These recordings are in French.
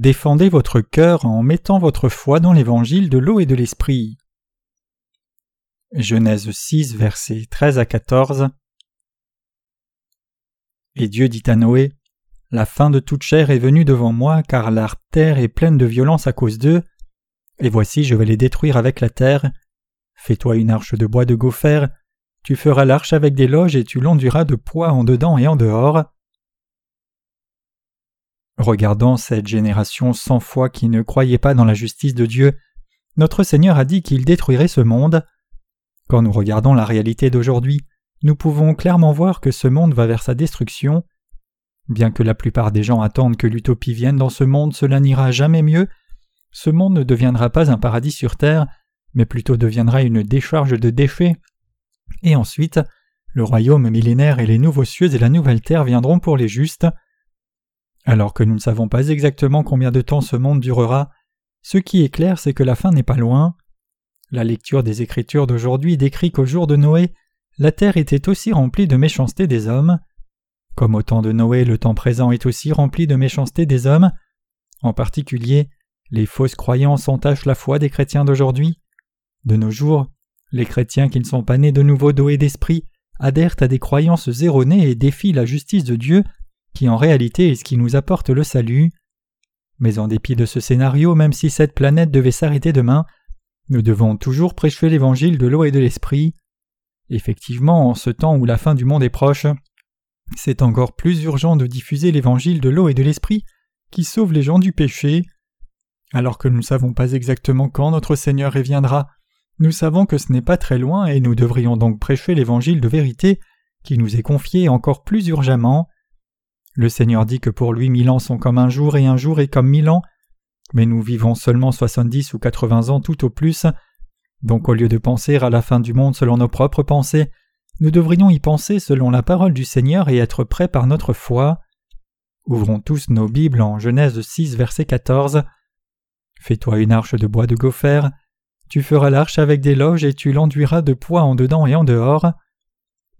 Défendez votre cœur en mettant votre foi dans l'évangile de l'eau et de l'esprit. Genèse 6, versets 13 à 14. Et Dieu dit à Noé La fin de toute chair est venue devant moi, car la terre est pleine de violence à cause d'eux. Et voici, je vais les détruire avec la terre. Fais-toi une arche de bois de gopher. Tu feras l'arche avec des loges et tu l'enduras de poids en dedans et en dehors. Regardant cette génération sans foi qui ne croyait pas dans la justice de Dieu, notre Seigneur a dit qu'il détruirait ce monde. Quand nous regardons la réalité d'aujourd'hui, nous pouvons clairement voir que ce monde va vers sa destruction. Bien que la plupart des gens attendent que l'utopie vienne dans ce monde, cela n'ira jamais mieux. Ce monde ne deviendra pas un paradis sur terre, mais plutôt deviendra une décharge de déchets. Et ensuite, le royaume millénaire et les nouveaux cieux et la nouvelle terre viendront pour les justes. Alors que nous ne savons pas exactement combien de temps ce monde durera, ce qui est clair c'est que la fin n'est pas loin. La lecture des Écritures d'aujourd'hui décrit qu'au jour de Noé, la terre était aussi remplie de méchanceté des hommes. Comme au temps de Noé, le temps présent est aussi rempli de méchanceté des hommes. En particulier, les fausses croyances entachent la foi des chrétiens d'aujourd'hui. De nos jours, les chrétiens qui ne sont pas nés de nouveau d'eau d'esprit adhèrent à des croyances erronées et défient la justice de Dieu, qui en réalité est ce qui nous apporte le salut. Mais en dépit de ce scénario, même si cette planète devait s'arrêter demain, nous devons toujours prêcher l'évangile de l'eau et de l'esprit. Effectivement, en ce temps où la fin du monde est proche, c'est encore plus urgent de diffuser l'évangile de l'eau et de l'esprit qui sauve les gens du péché. Alors que nous ne savons pas exactement quand notre Seigneur reviendra, nous savons que ce n'est pas très loin et nous devrions donc prêcher l'évangile de vérité qui nous est confié encore plus urgemment. Le Seigneur dit que pour lui mille ans sont comme un jour et un jour est comme mille ans, mais nous vivons seulement soixante-dix ou quatre-vingts ans tout au plus, donc au lieu de penser à la fin du monde selon nos propres pensées, nous devrions y penser selon la parole du Seigneur et être prêts par notre foi. Ouvrons tous nos Bibles en Genèse 6 verset 14. Fais-toi une arche de bois de gopher, tu feras l'arche avec des loges et tu l'enduiras de poids en dedans et en dehors.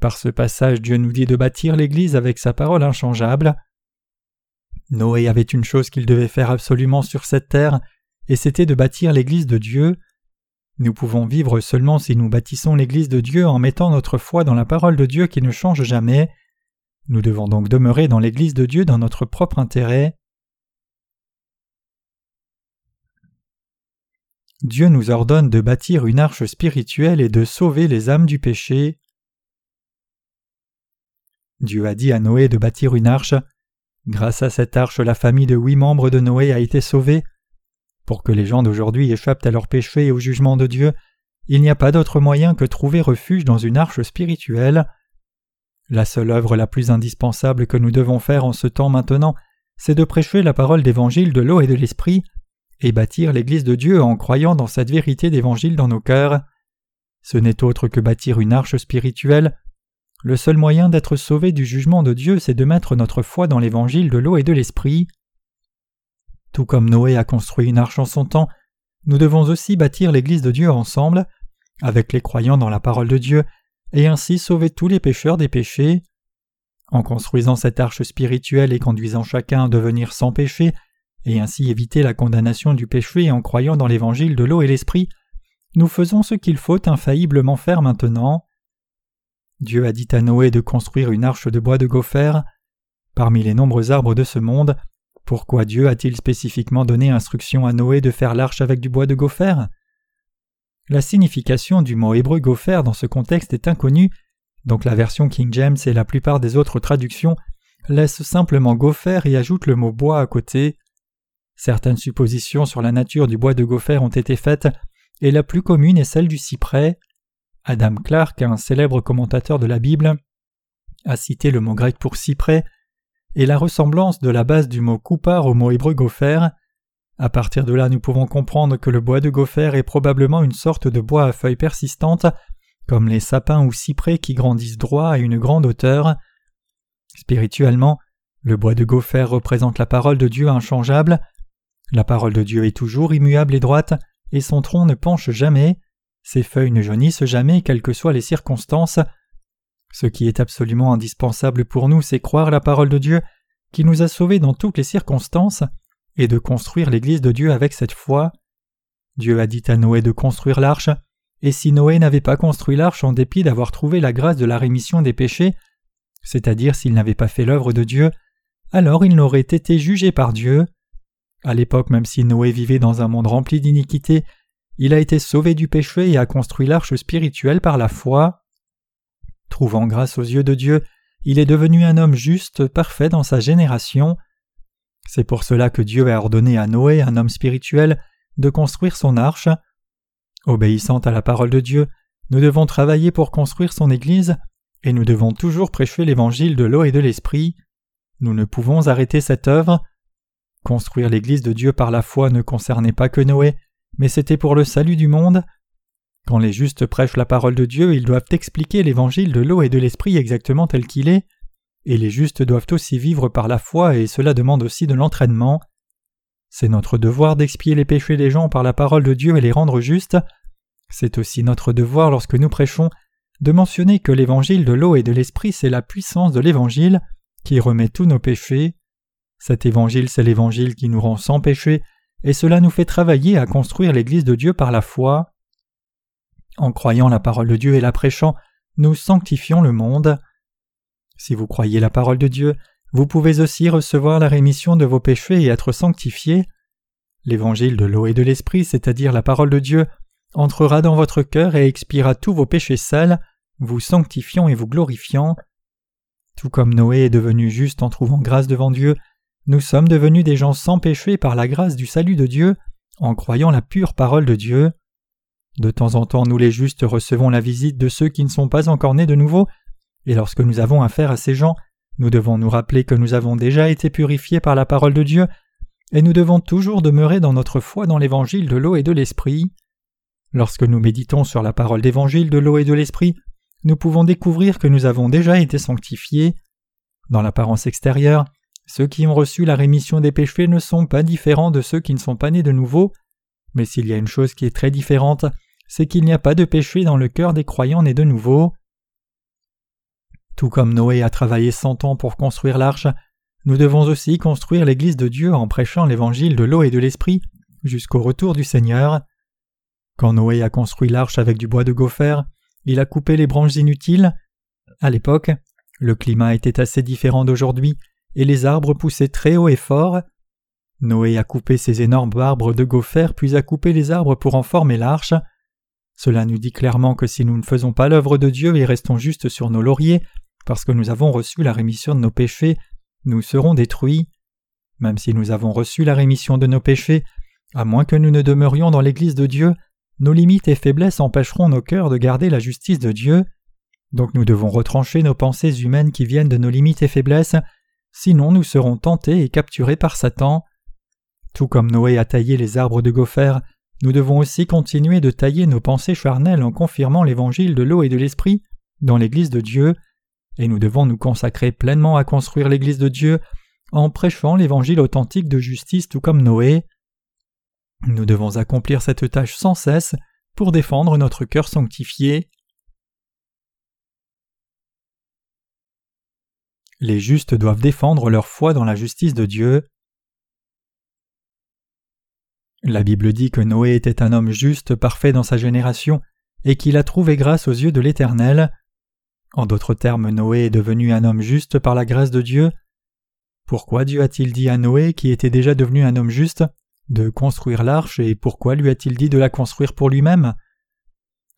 Par ce passage, Dieu nous dit de bâtir l'Église avec sa parole inchangeable. Noé avait une chose qu'il devait faire absolument sur cette terre, et c'était de bâtir l'Église de Dieu. Nous pouvons vivre seulement si nous bâtissons l'Église de Dieu en mettant notre foi dans la parole de Dieu qui ne change jamais. Nous devons donc demeurer dans l'Église de Dieu dans notre propre intérêt. Dieu nous ordonne de bâtir une arche spirituelle et de sauver les âmes du péché. Dieu a dit à Noé de bâtir une arche. Grâce à cette arche, la famille de huit membres de Noé a été sauvée. Pour que les gens d'aujourd'hui échappent à leurs péchés et au jugement de Dieu, il n'y a pas d'autre moyen que trouver refuge dans une arche spirituelle. La seule œuvre la plus indispensable que nous devons faire en ce temps maintenant, c'est de prêcher la parole d'évangile de l'eau et de l'esprit, et bâtir l'Église de Dieu en croyant dans cette vérité d'Évangile dans nos cœurs. Ce n'est autre que bâtir une arche spirituelle. Le seul moyen d'être sauvé du jugement de Dieu, c'est de mettre notre foi dans l'Évangile de l'eau et de l'Esprit. Tout comme Noé a construit une arche en son temps, nous devons aussi bâtir l'Église de Dieu ensemble, avec les croyants dans la parole de Dieu, et ainsi sauver tous les pécheurs des péchés. En construisant cette arche spirituelle et conduisant chacun à devenir sans péché, et ainsi éviter la condamnation du péché en croyant dans l'évangile de l'eau et l'esprit, nous faisons ce qu'il faut infailliblement faire maintenant. Dieu a dit à Noé de construire une arche de bois de gopher. Parmi les nombreux arbres de ce monde, pourquoi Dieu a-t-il spécifiquement donné instruction à Noé de faire l'arche avec du bois de gopher? La signification du mot hébreu gopher dans ce contexte est inconnue, donc la version King James et la plupart des autres traductions laissent simplement gopher et ajoutent le mot bois à côté. Certaines suppositions sur la nature du bois de gopher ont été faites, et la plus commune est celle du cyprès. Adam Clark, un célèbre commentateur de la Bible, a cité le mot grec pour cyprès et la ressemblance de la base du mot coupar au mot hébreu gopher. À partir de là, nous pouvons comprendre que le bois de gopher est probablement une sorte de bois à feuilles persistantes, comme les sapins ou cyprès qui grandissent droit à une grande hauteur. Spirituellement, le bois de gopher représente la parole de Dieu inchangeable, la parole de Dieu est toujours immuable et droite, et son tronc ne penche jamais, ses feuilles ne jaunissent jamais, quelles que soient les circonstances. Ce qui est absolument indispensable pour nous, c'est croire la parole de Dieu, qui nous a sauvés dans toutes les circonstances, et de construire l'Église de Dieu avec cette foi. Dieu a dit à Noé de construire l'arche, et si Noé n'avait pas construit l'arche en dépit d'avoir trouvé la grâce de la rémission des péchés, c'est-à-dire s'il n'avait pas fait l'œuvre de Dieu, alors il n'aurait été jugé par Dieu. À l'époque, même si Noé vivait dans un monde rempli d'iniquité, il a été sauvé du péché et a construit l'arche spirituelle par la foi. Trouvant grâce aux yeux de Dieu, il est devenu un homme juste, parfait dans sa génération. C'est pour cela que Dieu a ordonné à Noé, un homme spirituel, de construire son arche. Obéissant à la parole de Dieu, nous devons travailler pour construire son Église, et nous devons toujours prêcher l'évangile de l'eau et de l'esprit. Nous ne pouvons arrêter cette œuvre. Construire l'Église de Dieu par la foi ne concernait pas que Noé, mais c'était pour le salut du monde. Quand les justes prêchent la parole de Dieu, ils doivent expliquer l'évangile de l'eau et de l'esprit exactement tel qu'il est, et les justes doivent aussi vivre par la foi et cela demande aussi de l'entraînement. C'est notre devoir d'expier les péchés des gens par la parole de Dieu et les rendre justes. C'est aussi notre devoir lorsque nous prêchons de mentionner que l'évangile de l'eau et de l'esprit c'est la puissance de l'évangile qui remet tous nos péchés. Cet évangile c'est l'évangile qui nous rend sans péché et cela nous fait travailler à construire l'Église de Dieu par la foi. En croyant la parole de Dieu et la prêchant, nous sanctifions le monde. Si vous croyez la parole de Dieu, vous pouvez aussi recevoir la rémission de vos péchés et être sanctifiés. L'évangile de l'eau et de l'esprit, c'est-à-dire la parole de Dieu, entrera dans votre cœur et expiera tous vos péchés sales, vous sanctifiant et vous glorifiant. Tout comme Noé est devenu juste en trouvant grâce devant Dieu, nous sommes devenus des gens sans péché par la grâce du salut de Dieu, en croyant la pure parole de Dieu. De temps en temps, nous les justes recevons la visite de ceux qui ne sont pas encore nés de nouveau, et lorsque nous avons affaire à ces gens, nous devons nous rappeler que nous avons déjà été purifiés par la parole de Dieu, et nous devons toujours demeurer dans notre foi dans l'évangile de l'eau et de l'esprit. Lorsque nous méditons sur la parole d'évangile de l'eau et de l'esprit, nous pouvons découvrir que nous avons déjà été sanctifiés. Dans l'apparence extérieure, ceux qui ont reçu la rémission des péchés ne sont pas différents de ceux qui ne sont pas nés de nouveau, mais s'il y a une chose qui est très différente, c'est qu'il n'y a pas de péché dans le cœur des croyants nés de nouveau. Tout comme Noé a travaillé cent ans pour construire l'arche, nous devons aussi construire l'Église de Dieu en prêchant l'évangile de l'eau et de l'esprit jusqu'au retour du Seigneur. Quand Noé a construit l'arche avec du bois de gopher, il a coupé les branches inutiles. À l'époque, le climat était assez différent d'aujourd'hui et les arbres poussaient très haut et fort. Noé a coupé ces énormes arbres de gopher puis a coupé les arbres pour en former l'arche. Cela nous dit clairement que si nous ne faisons pas l'œuvre de Dieu et restons juste sur nos lauriers, parce que nous avons reçu la rémission de nos péchés, nous serons détruits. Même si nous avons reçu la rémission de nos péchés, à moins que nous ne demeurions dans l'Église de Dieu, nos limites et faiblesses empêcheront nos cœurs de garder la justice de Dieu. Donc nous devons retrancher nos pensées humaines qui viennent de nos limites et faiblesses, sinon nous serons tentés et capturés par Satan. Tout comme Noé a taillé les arbres de gopher, nous devons aussi continuer de tailler nos pensées charnelles en confirmant l'évangile de l'eau et de l'esprit dans l'Église de Dieu, et nous devons nous consacrer pleinement à construire l'Église de Dieu en prêchant l'évangile authentique de justice tout comme Noé. Nous devons accomplir cette tâche sans cesse pour défendre notre cœur sanctifié. Les justes doivent défendre leur foi dans la justice de Dieu. La Bible dit que Noé était un homme juste, parfait dans sa génération, et qu'il a trouvé grâce aux yeux de l'Éternel. En d'autres termes, Noé est devenu un homme juste par la grâce de Dieu. Pourquoi Dieu a-t-il dit à Noé, qui était déjà devenu un homme juste, de construire l'arche et pourquoi lui a-t-il dit de la construire pour lui-même?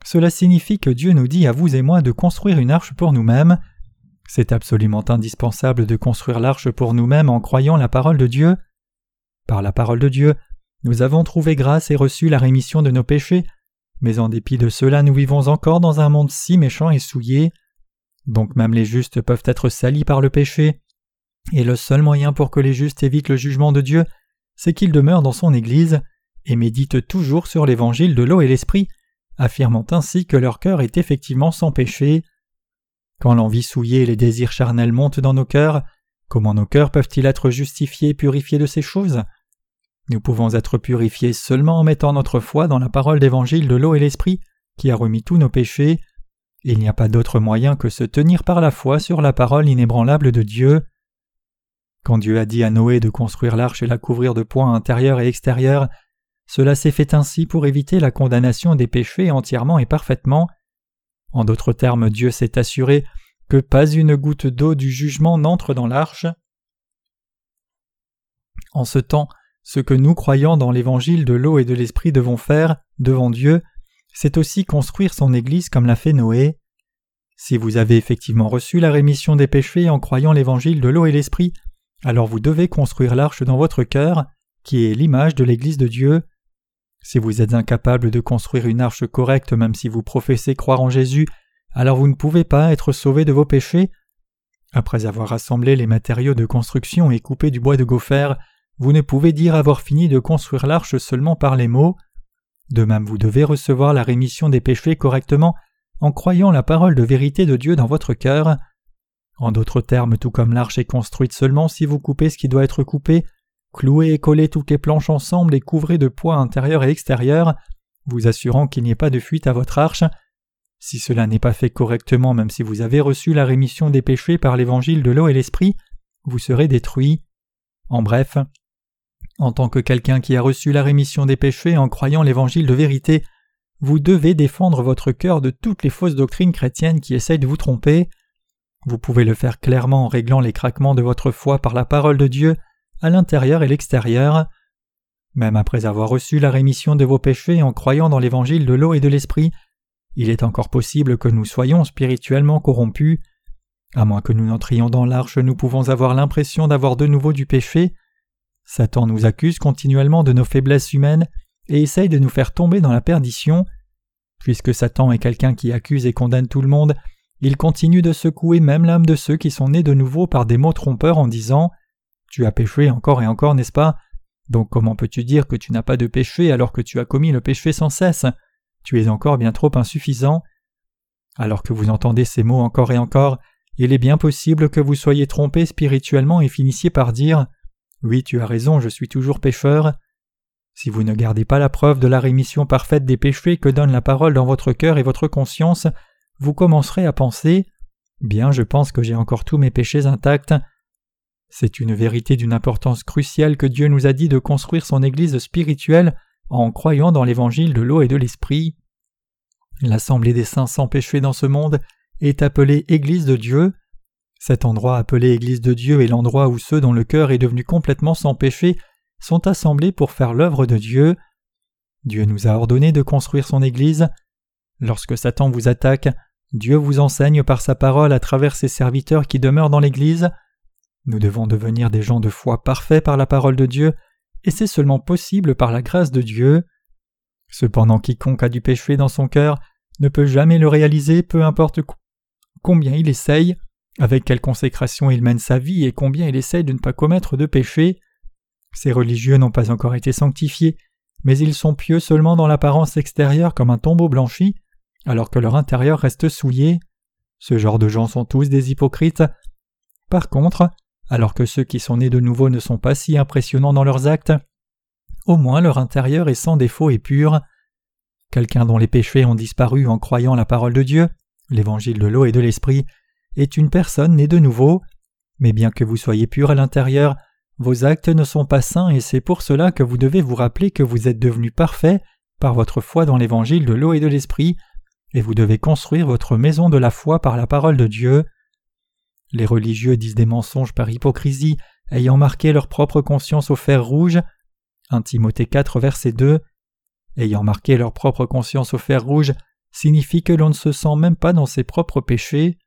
Cela signifie que Dieu nous dit à vous et moi de construire une arche pour nous-mêmes. C'est absolument indispensable de construire l'arche pour nous-mêmes en croyant la parole de Dieu. Par la parole de Dieu, nous avons trouvé grâce et reçu la rémission de nos péchés, mais en dépit de cela nous vivons encore dans un monde si méchant et souillé. Donc même les justes peuvent être salis par le péché, et le seul moyen pour que les justes évitent le jugement de Dieu, c'est qu'ils demeurent dans son Église et méditent toujours sur l'évangile de l'eau et l'esprit, affirmant ainsi que leur cœur est effectivement sans péché. Quand l'envie souillée et les désirs charnels montent dans nos cœurs, comment nos cœurs peuvent-ils être justifiés et purifiés de ces choses? Nous pouvons être purifiés seulement en mettant notre foi dans la parole d'évangile de l'eau et l'esprit qui a remis tous nos péchés. Il n'y a pas d'autre moyen que se tenir par la foi sur la parole inébranlable de Dieu. Quand Dieu a dit à Noé de construire l'arche et la couvrir de points intérieurs et extérieurs, cela s'est fait ainsi pour éviter la condamnation des péchés entièrement et parfaitement. En d'autres termes, Dieu s'est assuré que pas une goutte d'eau du jugement n'entre dans l'arche. En ce temps, ce que nous croyants dans l'évangile de l'eau et de l'esprit devons faire, devant Dieu, c'est aussi construire son Église comme l'a fait Noé. Si vous avez effectivement reçu la rémission des péchés en croyant l'évangile de l'eau et l'esprit, alors vous devez construire l'arche dans votre cœur, qui est l'image de l'Église de Dieu. Si vous êtes incapable de construire une arche correcte même si vous professez croire en Jésus, alors vous ne pouvez pas être sauvé de vos péchés. Après avoir rassemblé les matériaux de construction et coupé du bois de gopher, vous ne pouvez dire avoir fini de construire l'arche seulement par les mots. De même vous devez recevoir la rémission des péchés correctement en croyant la parole de vérité de Dieu dans votre cœur. En d'autres termes, tout comme l'arche est construite seulement si vous coupez ce qui doit être coupé, clouez et collez toutes les planches ensemble et couvrez de poids intérieur et extérieur, vous assurant qu'il n'y ait pas de fuite à votre arche. Si cela n'est pas fait correctement, même si vous avez reçu la rémission des péchés par l'évangile de l'eau et l'esprit, vous serez détruit. En bref, en tant que quelqu'un qui a reçu la rémission des péchés en croyant l'évangile de vérité, vous devez défendre votre cœur de toutes les fausses doctrines chrétiennes qui essayent de vous tromper. Vous pouvez le faire clairement en réglant les craquements de votre foi par la parole de Dieu, à l'intérieur et l'extérieur. Même après avoir reçu la rémission de vos péchés en croyant dans l'évangile de l'eau et de l'esprit, il est encore possible que nous soyons spirituellement corrompus. À moins que nous n'entrions dans l'arche, nous pouvons avoir l'impression d'avoir de nouveau du péché. Satan nous accuse continuellement de nos faiblesses humaines et essaye de nous faire tomber dans la perdition. Puisque Satan est quelqu'un qui accuse et condamne tout le monde, il continue de secouer même l'âme de ceux qui sont nés de nouveau par des mots trompeurs en disant Tu as péché encore et encore, n'est-ce pas? Donc comment peux-tu dire que tu n'as pas de péché alors que tu as commis le péché sans cesse? Tu es encore bien trop insuffisant. Alors que vous entendez ces mots encore et encore, il est bien possible que vous soyez trompé spirituellement et finissiez par dire Oui, tu as raison, je suis toujours pécheur. Si vous ne gardez pas la preuve de la rémission parfaite des péchés que donne la parole dans votre cœur et votre conscience, vous commencerez à penser Bien, je pense que j'ai encore tous mes péchés intacts. C'est une vérité d'une importance cruciale que Dieu nous a dit de construire son Église spirituelle en croyant dans l'évangile de l'eau et de l'esprit. L'assemblée des saints sans péché dans ce monde est appelée Église de Dieu. Cet endroit appelé Église de Dieu est l'endroit où ceux dont le cœur est devenu complètement sans péché sont assemblés pour faire l'œuvre de Dieu. Dieu nous a ordonné de construire son Église. Lorsque Satan vous attaque, Dieu vous enseigne par sa parole à travers ses serviteurs qui demeurent dans l'Église. Nous devons devenir des gens de foi parfaits par la parole de Dieu, et c'est seulement possible par la grâce de Dieu. Cependant quiconque a du péché dans son cœur ne peut jamais le réaliser, peu importe combien il essaye, avec quelle consécration il mène sa vie et combien il essaye de ne pas commettre de péché. Ces religieux n'ont pas encore été sanctifiés, mais ils sont pieux seulement dans l'apparence extérieure comme un tombeau blanchi, alors que leur intérieur reste souillé. Ce genre de gens sont tous des hypocrites. Par contre, alors que ceux qui sont nés de nouveau ne sont pas si impressionnants dans leurs actes, au moins leur intérieur est sans défaut et pur. Quelqu'un dont les péchés ont disparu en croyant la parole de Dieu, l'évangile de l'eau et de l'esprit, est une personne née de nouveau, mais bien que vous soyez pur à l'intérieur, vos actes ne sont pas saints et c'est pour cela que vous devez vous rappeler que vous êtes devenu parfait par votre foi dans l'évangile de l'eau et de l'esprit, et vous devez construire votre maison de la foi par la parole de Dieu. Les religieux disent des mensonges par hypocrisie, ayant marqué leur propre conscience au fer rouge. 1 Timothée 4, verset 2. Ayant marqué leur propre conscience au fer rouge signifie que l'on ne se sent même pas dans ses propres péchés.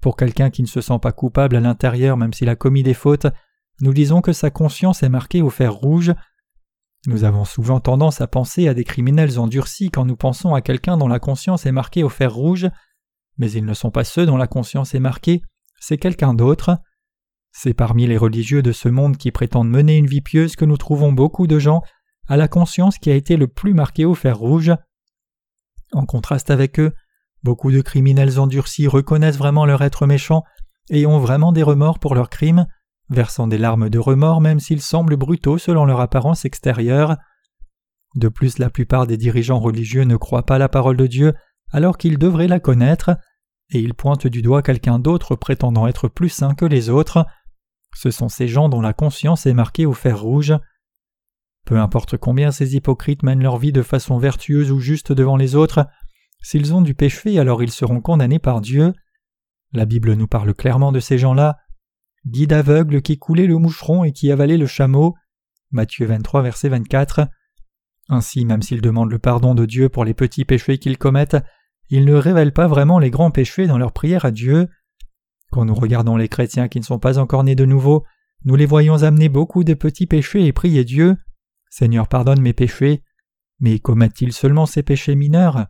Pour quelqu'un qui ne se sent pas coupable à l'intérieur même s'il a commis des fautes, nous disons que sa conscience est marquée au fer rouge, nous avons souvent tendance à penser à des criminels endurcis quand nous pensons à quelqu'un dont la conscience est marquée au fer rouge, mais ils ne sont pas ceux dont la conscience est marquée, c'est quelqu'un d'autre. C'est parmi les religieux de ce monde qui prétendent mener une vie pieuse que nous trouvons beaucoup de gens à la conscience qui a été le plus marquée au fer rouge. En contraste avec eux, beaucoup de criminels endurcis reconnaissent vraiment leur être méchant et ont vraiment des remords pour leurs crimes, versant des larmes de remords même s'ils semblent brutaux selon leur apparence extérieure. De plus, la plupart des dirigeants religieux ne croient pas la parole de Dieu alors qu'ils devraient la connaître, et ils pointent du doigt quelqu'un d'autre prétendant être plus saint que les autres. Ce sont ces gens dont la conscience est marquée au fer rouge. Peu importe combien ces hypocrites mènent leur vie de façon vertueuse ou juste devant les autres, s'ils ont du péché alors ils seront condamnés par Dieu. La Bible nous parle clairement de ces gens-là. Guide aveugle qui coulait le moucheron et qui avalait le chameau. Matthieu 23, verset 24. Ainsi, même s'ils demandent le pardon de Dieu pour les petits péchés qu'ils commettent, ils ne révèlent pas vraiment les grands péchés dans leur prière à Dieu. Quand nous regardons les chrétiens qui ne sont pas encore nés de nouveau, nous les voyons amener beaucoup de petits péchés et prier Dieu. Seigneur, pardonne mes péchés. Mais commettent-ils seulement ces péchés mineurs?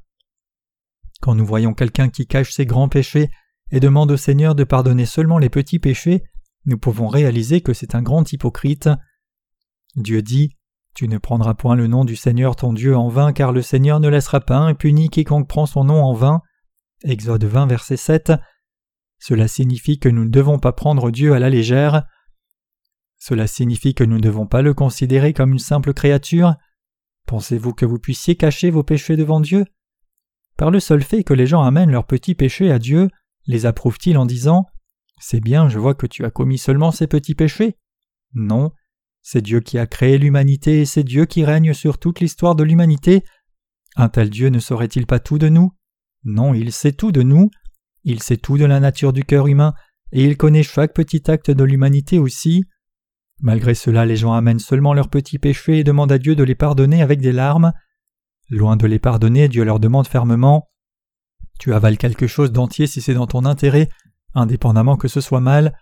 Quand nous voyons quelqu'un qui cache ses grands péchés et demande au Seigneur de pardonner seulement les petits péchés, nous pouvons réaliser que c'est un grand hypocrite. Dieu dit Tu ne prendras point le nom du Seigneur ton Dieu en vain, car le Seigneur ne laissera pas impuni quiconque prend son nom en vain. Exode 20, verset 7. Cela signifie que nous ne devons pas prendre Dieu à la légère. Cela signifie que nous ne devons pas le considérer comme une simple créature. Pensez-vous que vous puissiez cacher vos péchés devant Dieu? Par le seul fait que les gens amènent leurs petits péchés à Dieu, les approuve-t-il en disant C'est bien, je vois que tu as commis seulement ces petits péchés? Non, c'est Dieu qui a créé l'humanité et c'est Dieu qui règne sur toute l'histoire de l'humanité. Un tel Dieu ne saurait-il pas tout de nous? Non, il sait tout de nous. Il sait tout de la nature du cœur humain et il connaît chaque petit acte de l'humanité aussi. Malgré cela, les gens amènent seulement leurs petits péchés et demandent à Dieu de les pardonner avec des larmes. Loin de les pardonner, Dieu leur demande fermement Tu avales quelque chose d'entier si c'est dans ton intérêt, indépendamment que ce soit mal,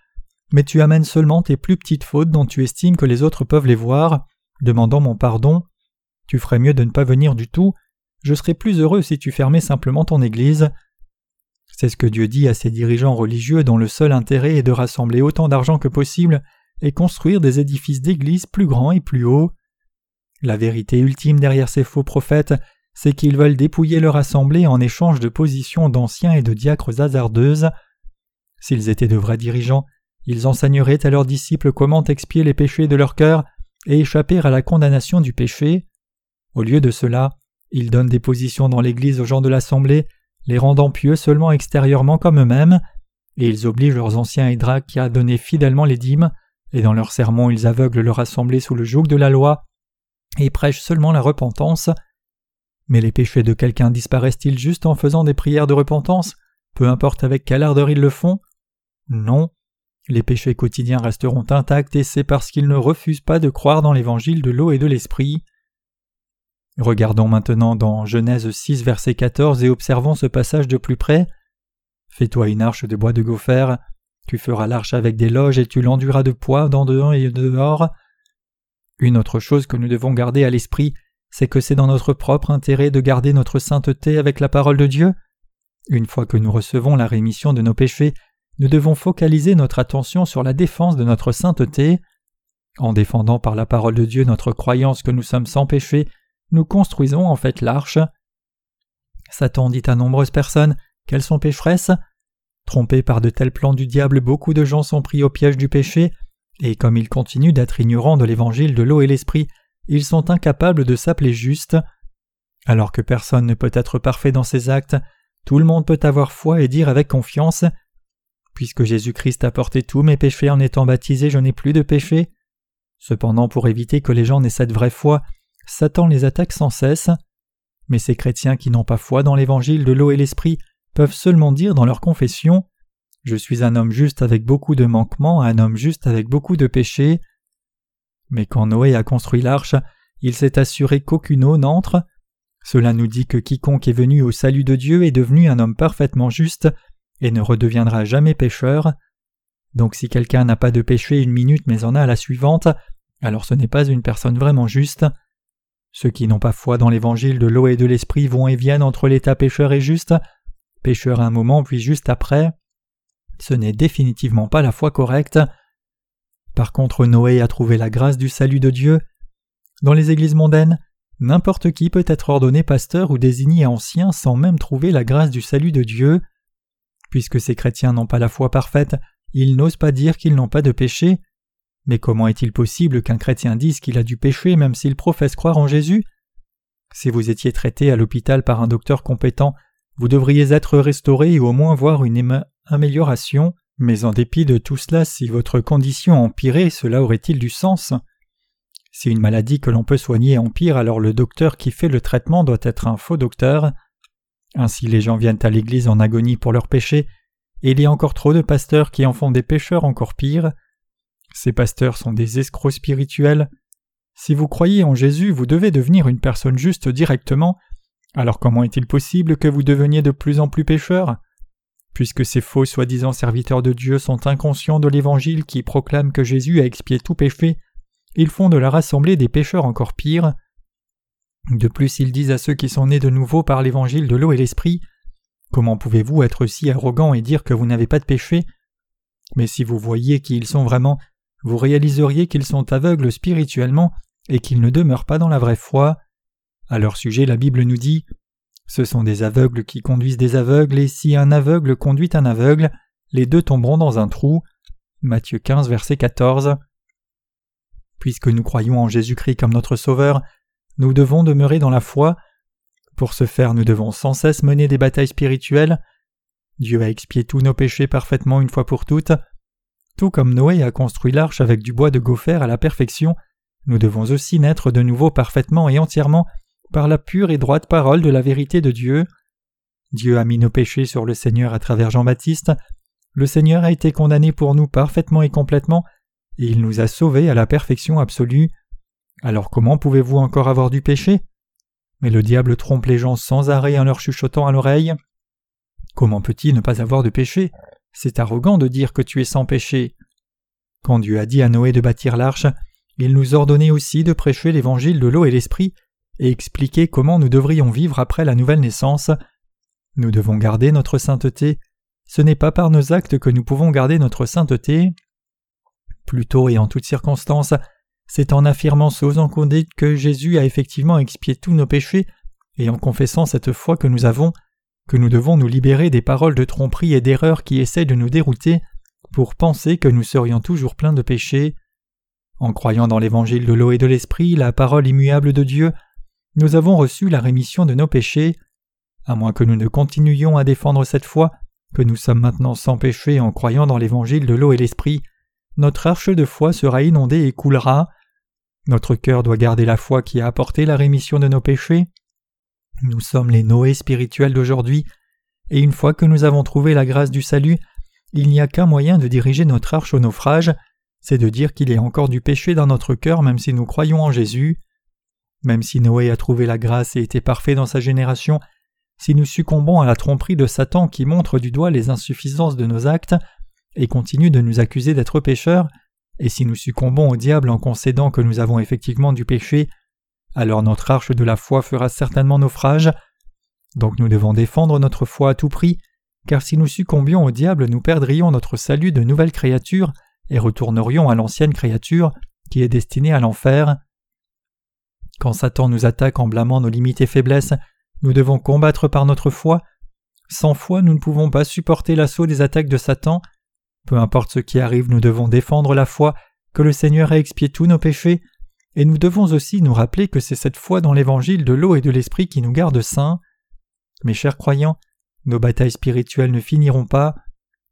mais tu amènes seulement tes plus petites fautes dont tu estimes que les autres peuvent les voir, demandant mon pardon. Tu ferais mieux de ne pas venir du tout. Je serais plus heureux si tu fermais simplement ton Église. C'est ce que Dieu dit à ses dirigeants religieux dont le seul intérêt est de rassembler autant d'argent que possible et construire des édifices d'église plus grands et plus hauts. La vérité ultime derrière ces faux prophètes, c'est qu'ils veulent dépouiller leur assemblée en échange de positions d'anciens et de diacres hasardeuses. S'ils étaient de vrais dirigeants, ils enseigneraient à leurs disciples comment expier les péchés de leur cœur et échapper à la condamnation du péché. Au lieu de cela, ils donnent des positions dans l'Église aux gens de l'Assemblée, les rendant pieux seulement extérieurement comme eux-mêmes, et ils obligent leurs anciens hydraques à donner fidèlement les dîmes, et dans leurs sermons ils aveuglent leur assemblée sous le joug de la loi, et prêchent seulement la repentance. Mais les péchés de quelqu'un disparaissent-ils juste en faisant des prières de repentance, peu importe avec quelle ardeur ils le font? Non. Les péchés quotidiens resteront intacts et c'est parce qu'ils ne refusent pas de croire dans l'évangile de l'eau et de l'esprit. Regardons maintenant dans Genèse 6 verset 14 et observons ce passage de plus près. Fais-toi une arche de bois de gopher, tu feras l'arche avec des loges et tu l'enduras de poids dans dedans et dehors. Une autre chose que nous devons garder à l'esprit, c'est que c'est dans notre propre intérêt de garder notre sainteté avec la parole de Dieu. Une fois que nous recevons la rémission de nos péchés, nous devons focaliser notre attention sur la défense de notre sainteté. En défendant par la parole de Dieu notre croyance que nous sommes sans péché, nous construisons en fait l'arche. Satan dit à nombreuses personnes qu'elles sont pécheresses? Trompés par de tels plans du diable, beaucoup de gens sont pris au piège du péché, et comme ils continuent d'être ignorants de l'évangile de l'eau et l'esprit, ils sont incapables de s'appeler justes. Alors que personne ne peut être parfait dans ses actes, tout le monde peut avoir foi et dire avec confiance Puisque Jésus-Christ a porté tous mes péchés en étant baptisé, je n'ai plus de péché. Cependant, pour éviter que les gens n'aient cette vraie foi, Satan les attaque sans cesse. Mais ces chrétiens qui n'ont pas foi dans l'évangile de l'eau et l'esprit peuvent seulement dire dans leur confession Je suis un homme juste avec beaucoup de manquements, un homme juste avec beaucoup de péchés. Mais quand Noé a construit l'arche, il s'est assuré qu'aucune eau n'entre. Cela nous dit que quiconque est venu au salut de Dieu est devenu un homme parfaitement juste et ne redeviendra jamais pécheur. Donc si quelqu'un n'a pas de péché une minute mais en a la suivante, alors ce n'est pas une personne vraiment juste. Ceux qui n'ont pas foi dans l'évangile de l'eau et de l'esprit vont et viennent entre l'état pécheur et juste, pécheur un moment puis juste après. Ce n'est définitivement pas la foi correcte. Par contre, Noé a trouvé la grâce du salut de Dieu. Dans les églises mondaines, n'importe qui peut être ordonné pasteur ou désigné ancien sans même trouver la grâce du salut de Dieu. Puisque ces chrétiens n'ont pas la foi parfaite, ils n'osent pas dire qu'ils n'ont pas de péché. Mais comment est-il possible qu'un chrétien dise qu'il a du péché même s'il professe croire en Jésus? Si vous étiez traité à l'hôpital par un docteur compétent, vous devriez être restauré et au moins voir une amélioration. Mais en dépit de tout cela, si votre condition empirait, cela aurait-il du sens? Si une maladie que l'on peut soigner empire, alors le docteur qui fait le traitement doit être un faux docteur. Ainsi les gens viennent à l'Église en agonie pour leurs péchés, et il y a encore trop de pasteurs qui en font des pécheurs encore pires. Ces pasteurs sont des escrocs spirituels. Si vous croyez en Jésus, vous devez devenir une personne juste directement. Alors comment est-il possible que vous deveniez de plus en plus pécheurs Puisque ces faux soi-disant serviteurs de Dieu sont inconscients de l'Évangile qui proclame que Jésus a expié tout péché, ils font de la rassemblée des pécheurs encore pires. De plus, ils disent à ceux qui sont nés de nouveau par l'Évangile de l'eau et l'Esprit Comment pouvez-vous être si arrogant et dire que vous n'avez pas de péché? Mais si vous voyiez qui ils sont vraiment, vous réaliseriez qu'ils sont aveugles spirituellement et qu'ils ne demeurent pas dans la vraie foi. À leur sujet, la Bible nous dit Ce sont des aveugles qui conduisent des aveugles, et si un aveugle conduit un aveugle, les deux tomberont dans un trou. Matthieu 15, verset 14. Puisque nous croyons en Jésus-Christ comme notre Sauveur, nous devons demeurer dans la foi. Pour ce faire, nous devons sans cesse mener des batailles spirituelles. Dieu a expié tous nos péchés parfaitement une fois pour toutes. Tout comme Noé a construit l'arche avec du bois de gopher à la perfection, nous devons aussi naître de nouveau parfaitement et entièrement par la pure et droite parole de la vérité de Dieu. Dieu a mis nos péchés sur le Seigneur à travers Jean-Baptiste. Le Seigneur a été condamné pour nous parfaitement et complètement, et il nous a sauvés à la perfection absolue. Alors comment pouvez-vous encore avoir du péché? Mais le diable trompe les gens sans arrêt en leur chuchotant à l'oreille. Comment peut-il ne pas avoir de péché? C'est arrogant de dire que tu es sans péché. Quand Dieu a dit à Noé de bâtir l'arche, il nous ordonnait aussi de prêcher l'évangile de l'eau et l'esprit et expliquer comment nous devrions vivre après la nouvelle naissance. Nous devons garder notre sainteté. Ce n'est pas par nos actes que nous pouvons garder notre sainteté. Plutôt et en toutes circonstances, c'est en affirmant sous en conduite que Jésus a effectivement expié tous nos péchés et en confessant cette foi que nous avons que nous devons nous libérer des paroles de tromperie et d'erreurs qui essaient de nous dérouter pour penser que nous serions toujours pleins de péchés. En croyant dans l'évangile de l'eau et de l'esprit, la parole immuable de Dieu, nous avons reçu la rémission de nos péchés. À moins que nous ne continuions à défendre cette foi, que nous sommes maintenant sans péché en croyant dans l'évangile de l'eau et l'esprit, notre arche de foi sera inondée et coulera. Notre cœur doit garder la foi qui a apporté la rémission de nos péchés. Nous sommes les Noé spirituels d'aujourd'hui, et une fois que nous avons trouvé la grâce du salut, il n'y a qu'un moyen de diriger notre arche au naufrage, c'est de dire qu'il y a encore du péché dans notre cœur même si nous croyons en Jésus. Même si Noé a trouvé la grâce et était parfait dans sa génération, si nous succombons à la tromperie de Satan qui montre du doigt les insuffisances de nos actes et continue de nous accuser d'être pécheurs, et si nous succombons au diable en concédant que nous avons effectivement du péché, alors notre arche de la foi fera certainement naufrage. Donc nous devons défendre notre foi à tout prix, car si nous succombions au diable, nous perdrions notre salut de nouvelle créature et retournerions à l'ancienne créature qui est destinée à l'enfer. Quand Satan nous attaque en blâmant nos limites et faiblesses, nous devons combattre par notre foi. Sans foi, nous ne pouvons pas supporter l'assaut des attaques de Satan. Peu importe ce qui arrive, nous devons défendre la foi que le Seigneur a expié tous nos péchés et nous devons aussi nous rappeler que c'est cette foi dans l'évangile de l'eau et de l'esprit qui nous garde saints. Mes chers croyants, nos batailles spirituelles ne finiront pas.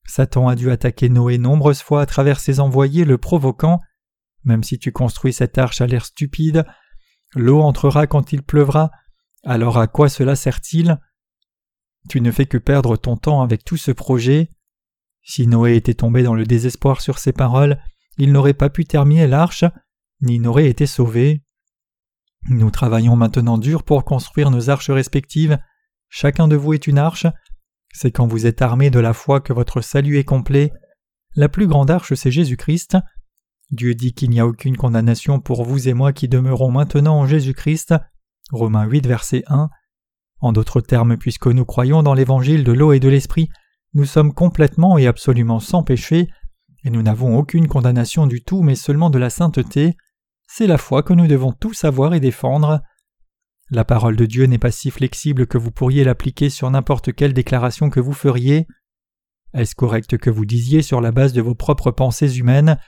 Satan a dû attaquer Noé nombreuses fois à travers ses envoyés, le provoquant. Même si tu construis cette arche à l'air stupide, l'eau entrera quand il pleuvra, alors à quoi cela sert-il? Tu ne fais que perdre ton temps avec tout ce projet. Si Noé était tombé dans le désespoir sur ces paroles, il n'aurait pas pu terminer l'arche, ni n'aurait été sauvé. Nous travaillons maintenant dur pour construire nos arches respectives. Chacun de vous est une arche. C'est quand vous êtes armé de la foi que votre salut est complet. La plus grande arche, c'est Jésus-Christ. Dieu dit qu'il n'y a aucune condamnation pour vous et moi qui demeurons maintenant en Jésus-Christ. Romains 8, verset 1. En d'autres termes, puisque nous croyons dans l'évangile de l'eau et de l'esprit, nous sommes complètement et absolument sans péché, et nous n'avons aucune condamnation du tout, mais seulement de la sainteté. C'est la foi que nous devons tous savoir et défendre. La parole de Dieu n'est pas si flexible que vous pourriez l'appliquer sur n'importe quelle déclaration que vous feriez. Est-ce correct que vous disiez sur la base de vos propres pensées humaines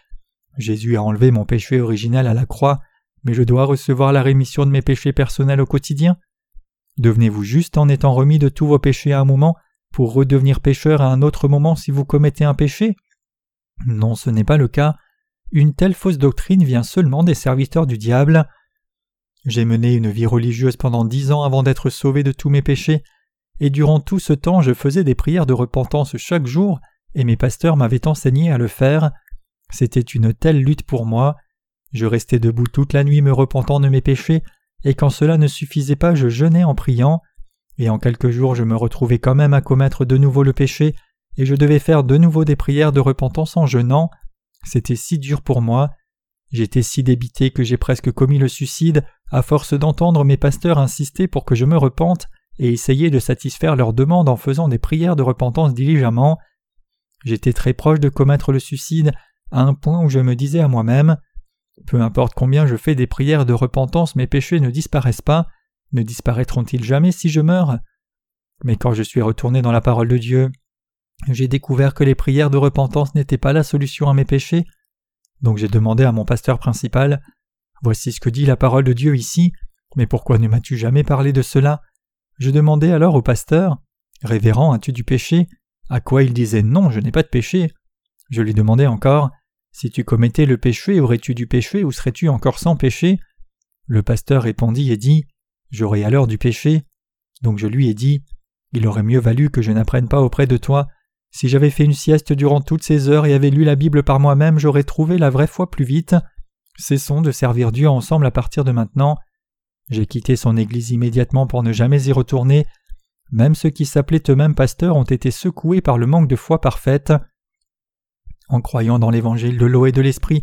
Jésus a enlevé mon péché originel à la croix, mais je dois recevoir la rémission de mes péchés personnels au quotidien Devenez-vous juste en étant remis de tous vos péchés à un moment pour redevenir pécheur à un autre moment si vous commettez un péché? Non, ce n'est pas le cas. Une telle fausse doctrine vient seulement des serviteurs du diable. J'ai mené une vie religieuse pendant dix ans avant d'être sauvé de tous mes péchés, et durant tout ce temps je faisais des prières de repentance chaque jour, et mes pasteurs m'avaient enseigné à le faire. C'était une telle lutte pour moi. Je restais debout toute la nuit me repentant de mes péchés, et quand cela ne suffisait pas je jeûnais en priant, et en quelques jours je me retrouvais quand même à commettre de nouveau le péché, et je devais faire de nouveau des prières de repentance en jeûnant. C'était si dur pour moi. J'étais si débité que j'ai presque commis le suicide, à force d'entendre mes pasteurs insister pour que je me repente et essayer de satisfaire leurs demandes en faisant des prières de repentance diligemment. J'étais très proche de commettre le suicide, à un point où je me disais à moi-même Peu importe combien je fais des prières de repentance, mes péchés ne disparaissent pas, ne disparaîtront-ils jamais si je meurs? Mais quand je suis retourné dans la parole de Dieu, j'ai découvert que les prières de repentance n'étaient pas la solution à mes péchés. Donc j'ai demandé à mon pasteur principal Voici ce que dit la parole de Dieu ici, mais pourquoi ne m'as-tu jamais parlé de cela? Je demandai alors au pasteur Révérend, as-tu du péché? À quoi il disait Non, je n'ai pas de péché. Je lui demandai encore Si tu commettais le péché, aurais-tu du péché ou serais-tu encore sans péché? Le pasteur répondit et dit J'aurais alors du péché. Donc je lui ai dit Il aurait mieux valu que je n'apprenne pas auprès de toi. Si j'avais fait une sieste durant toutes ces heures et avais lu la Bible par moi-même, j'aurais trouvé la vraie foi plus vite. Cessons de servir Dieu ensemble à partir de maintenant. J'ai quitté son Église immédiatement pour ne jamais y retourner. Même ceux qui s'appelaient eux-mêmes pasteurs ont été secoués par le manque de foi parfaite. En croyant dans l'évangile de l'eau et de l'esprit,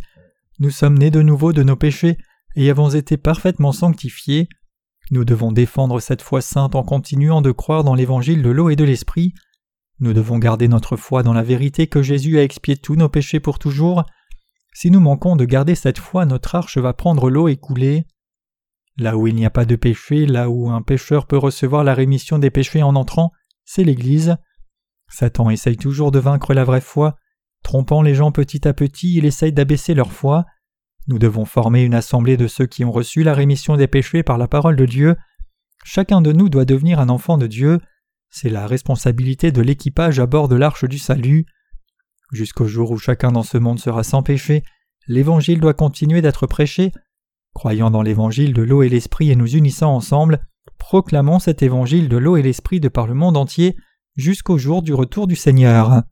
nous sommes nés de nouveau de nos péchés et avons été parfaitement sanctifiés. Nous devons défendre cette foi sainte en continuant de croire dans l'évangile de l'eau et de l'esprit. Nous devons garder notre foi dans la vérité que Jésus a expié tous nos péchés pour toujours. Si nous manquons de garder cette foi, notre arche va prendre l'eau et couler. Là où il n'y a pas de péché, là où un pécheur peut recevoir la rémission des péchés en entrant, c'est l'Église. Satan essaye toujours de vaincre la vraie foi. Trompant les gens petit à petit, il essaye d'abaisser leur foi. Nous devons former une assemblée de ceux qui ont reçu la rémission des péchés par la parole de Dieu. Chacun de nous doit devenir un enfant de Dieu. C'est la responsabilité de l'équipage à bord de l'arche du salut. Jusqu'au jour où chacun dans ce monde sera sans péché, l'Évangile doit continuer d'être prêché. Croyant dans l'Évangile de l'eau et l'Esprit et nous unissant ensemble, proclamons cet Évangile de l'eau et l'Esprit de par le monde entier jusqu'au jour du retour du Seigneur.